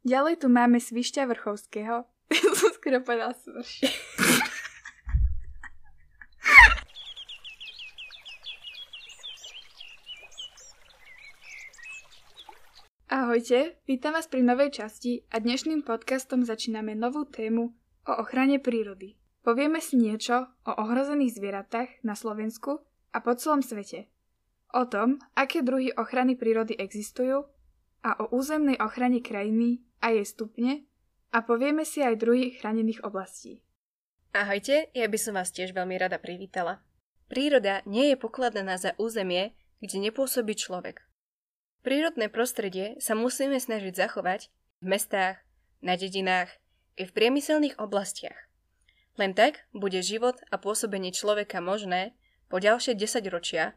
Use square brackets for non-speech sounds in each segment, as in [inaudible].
Ďalej tu máme Svišťa Vrchovského. [laughs] som skoro povedala smrš. [laughs] Ahojte, vítam vás pri novej časti a dnešným podcastom začíname novú tému o ochrane prírody. Povieme si niečo o ohrozených zvieratách na Slovensku a po celom svete. O tom, aké druhy ochrany prírody existujú a o územnej ochrane krajiny a jej stupne a povieme si aj druhy chránených oblastí. Ahojte, ja by som vás tiež veľmi rada privítala. Príroda nie je pokladaná za územie, kde nepôsobí človek. Prírodné prostredie sa musíme snažiť zachovať v mestách, na dedinách i v priemyselných oblastiach. Len tak bude život a pôsobenie človeka možné po ďalšie 10 ročia,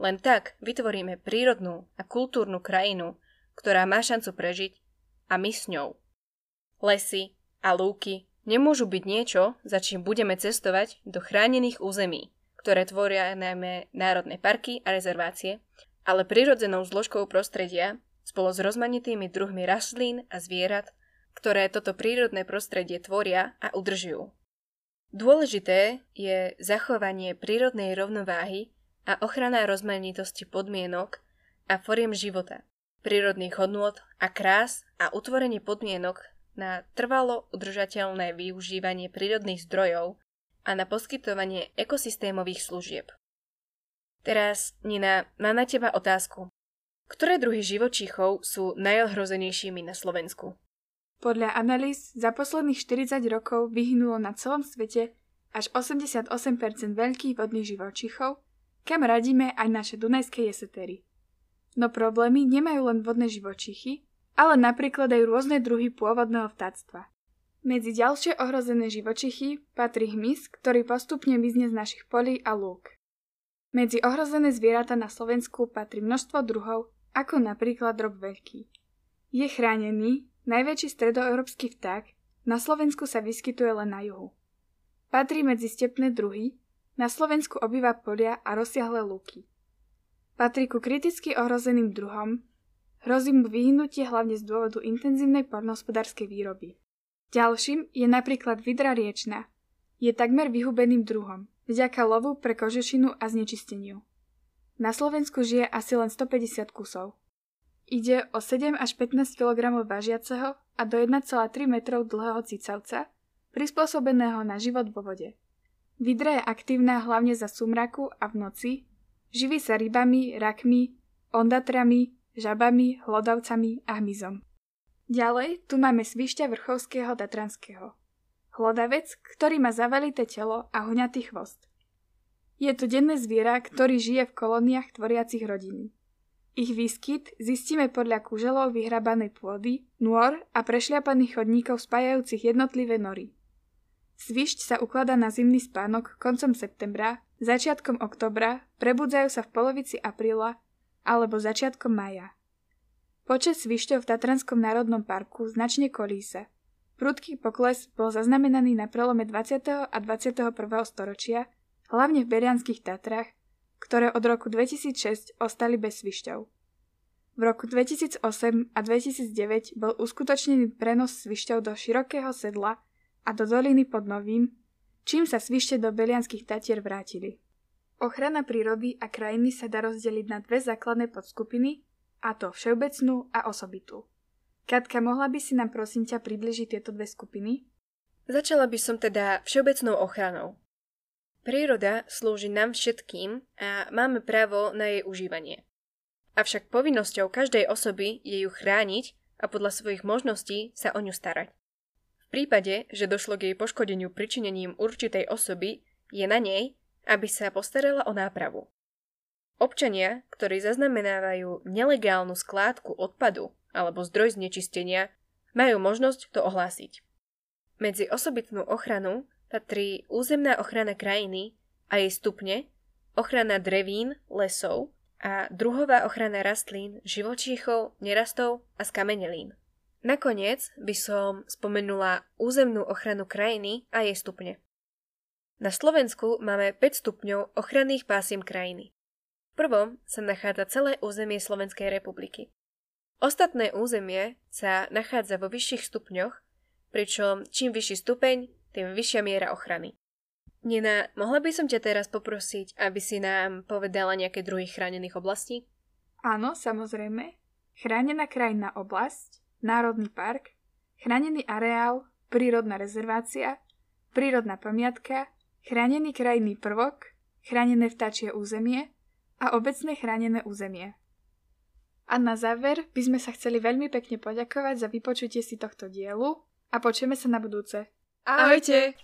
len tak vytvoríme prírodnú a kultúrnu krajinu, ktorá má šancu prežiť a my s ňou. Lesy a lúky nemôžu byť niečo, za čím budeme cestovať do chránených území, ktoré tvoria najmä národné parky a rezervácie, ale prirodzenou zložkou prostredia spolu s rozmanitými druhmi rastlín a zvierat, ktoré toto prírodné prostredie tvoria a udržujú. Dôležité je zachovanie prírodnej rovnováhy a ochrana rozmanitosti podmienok a foriem života, prírodných hodnôt a krás a utvorenie podmienok na trvalo udržateľné využívanie prírodných zdrojov a na poskytovanie ekosystémových služieb. Teraz, Nina, mám na teba otázku. Ktoré druhy živočíchov sú najohrozenejšími na Slovensku? Podľa analýz za posledných 40 rokov vyhnulo na celom svete až 88% veľkých vodných živočíchov, kam radíme aj naše dunajské jesetery. No problémy nemajú len vodné živočichy, ale napríklad aj rôzne druhy pôvodného vtáctva. Medzi ďalšie ohrozené živočichy patrí hmyz, ktorý postupne mizne z našich polí a lúk. Medzi ohrozené zvieratá na Slovensku patrí množstvo druhov, ako napríklad drob veľký. Je chránený, najväčší stredoeurópsky vták, na Slovensku sa vyskytuje len na juhu. Patrí medzi stepné druhy, na Slovensku obýva polia a rozsiahle lúky. Patrí ku kriticky ohrozeným druhom, hrozí mu vyhnutie hlavne z dôvodu intenzívnej poľnohospodárskej výroby. Ďalším je napríklad vidra riečna. Je takmer vyhubeným druhom, vďaka lovu pre kožešinu a znečisteniu. Na Slovensku žije asi len 150 kusov. Ide o 7 až 15 kg vážiaceho a do 1,3 metrov dlhého cicavca, prispôsobeného na život vo vode. Vidra je aktívna hlavne za sumraku a v noci, Živí sa rybami, rakmi, ondatrami, žabami, hlodavcami a hmyzom. Ďalej tu máme svišťa vrchovského tatranského. Hlodavec, ktorý má zavalité telo a huňatý chvost. Je to denné zviera, ktorý žije v kolóniách tvoriacich rodiny. Ich výskyt zistíme podľa kuželov vyhrabanej pôdy, nôr a prešliapaných chodníkov spájajúcich jednotlivé nory. Svišť sa ukladá na zimný spánok koncom septembra začiatkom oktobra, prebudzajú sa v polovici apríla alebo začiatkom maja. Počet svišťov v Tatranskom národnom parku značne kolísa. Prudký pokles bol zaznamenaný na prelome 20. a 21. storočia, hlavne v Berianských Tatrách, ktoré od roku 2006 ostali bez svišťov. V roku 2008 a 2009 bol uskutočnený prenos svišťov do širokého sedla a do doliny pod Novým, čím sa svište do Belianských Tatier vrátili. Ochrana prírody a krajiny sa dá rozdeliť na dve základné podskupiny, a to všeobecnú a osobitú. Katka, mohla by si nám prosím ťa približiť tieto dve skupiny? Začala by som teda všeobecnou ochranou. Príroda slúži nám všetkým a máme právo na jej užívanie. Avšak povinnosťou každej osoby je ju chrániť a podľa svojich možností sa o ňu starať prípade, že došlo k jej poškodeniu pričinením určitej osoby, je na nej, aby sa postarala o nápravu. Občania, ktorí zaznamenávajú nelegálnu skládku odpadu alebo zdroj znečistenia, majú možnosť to ohlásiť. Medzi osobitnú ochranu patrí územná ochrana krajiny a jej stupne, ochrana drevín, lesov a druhová ochrana rastlín, živočíchov, nerastov a skamenelín. Nakoniec by som spomenula územnú ochranu krajiny a jej stupne. Na Slovensku máme 5 stupňov ochranných pásiem krajiny. V prvom sa nachádza celé územie Slovenskej republiky. Ostatné územie sa nachádza vo vyšších stupňoch, pričom čím vyšší stupeň, tým vyššia miera ochrany. Nina, mohla by som ťa teraz poprosiť, aby si nám povedala nejaké druhy chránených oblastí? Áno, samozrejme. Chránená krajinná oblasť, národný park, chránený areál, prírodná rezervácia, prírodná pamiatka, chránený krajinný prvok, chránené vtáčie územie a obecné chránené územie. A na záver by sme sa chceli veľmi pekne poďakovať za vypočutie si tohto dielu a počujeme sa na budúce. Ahojte!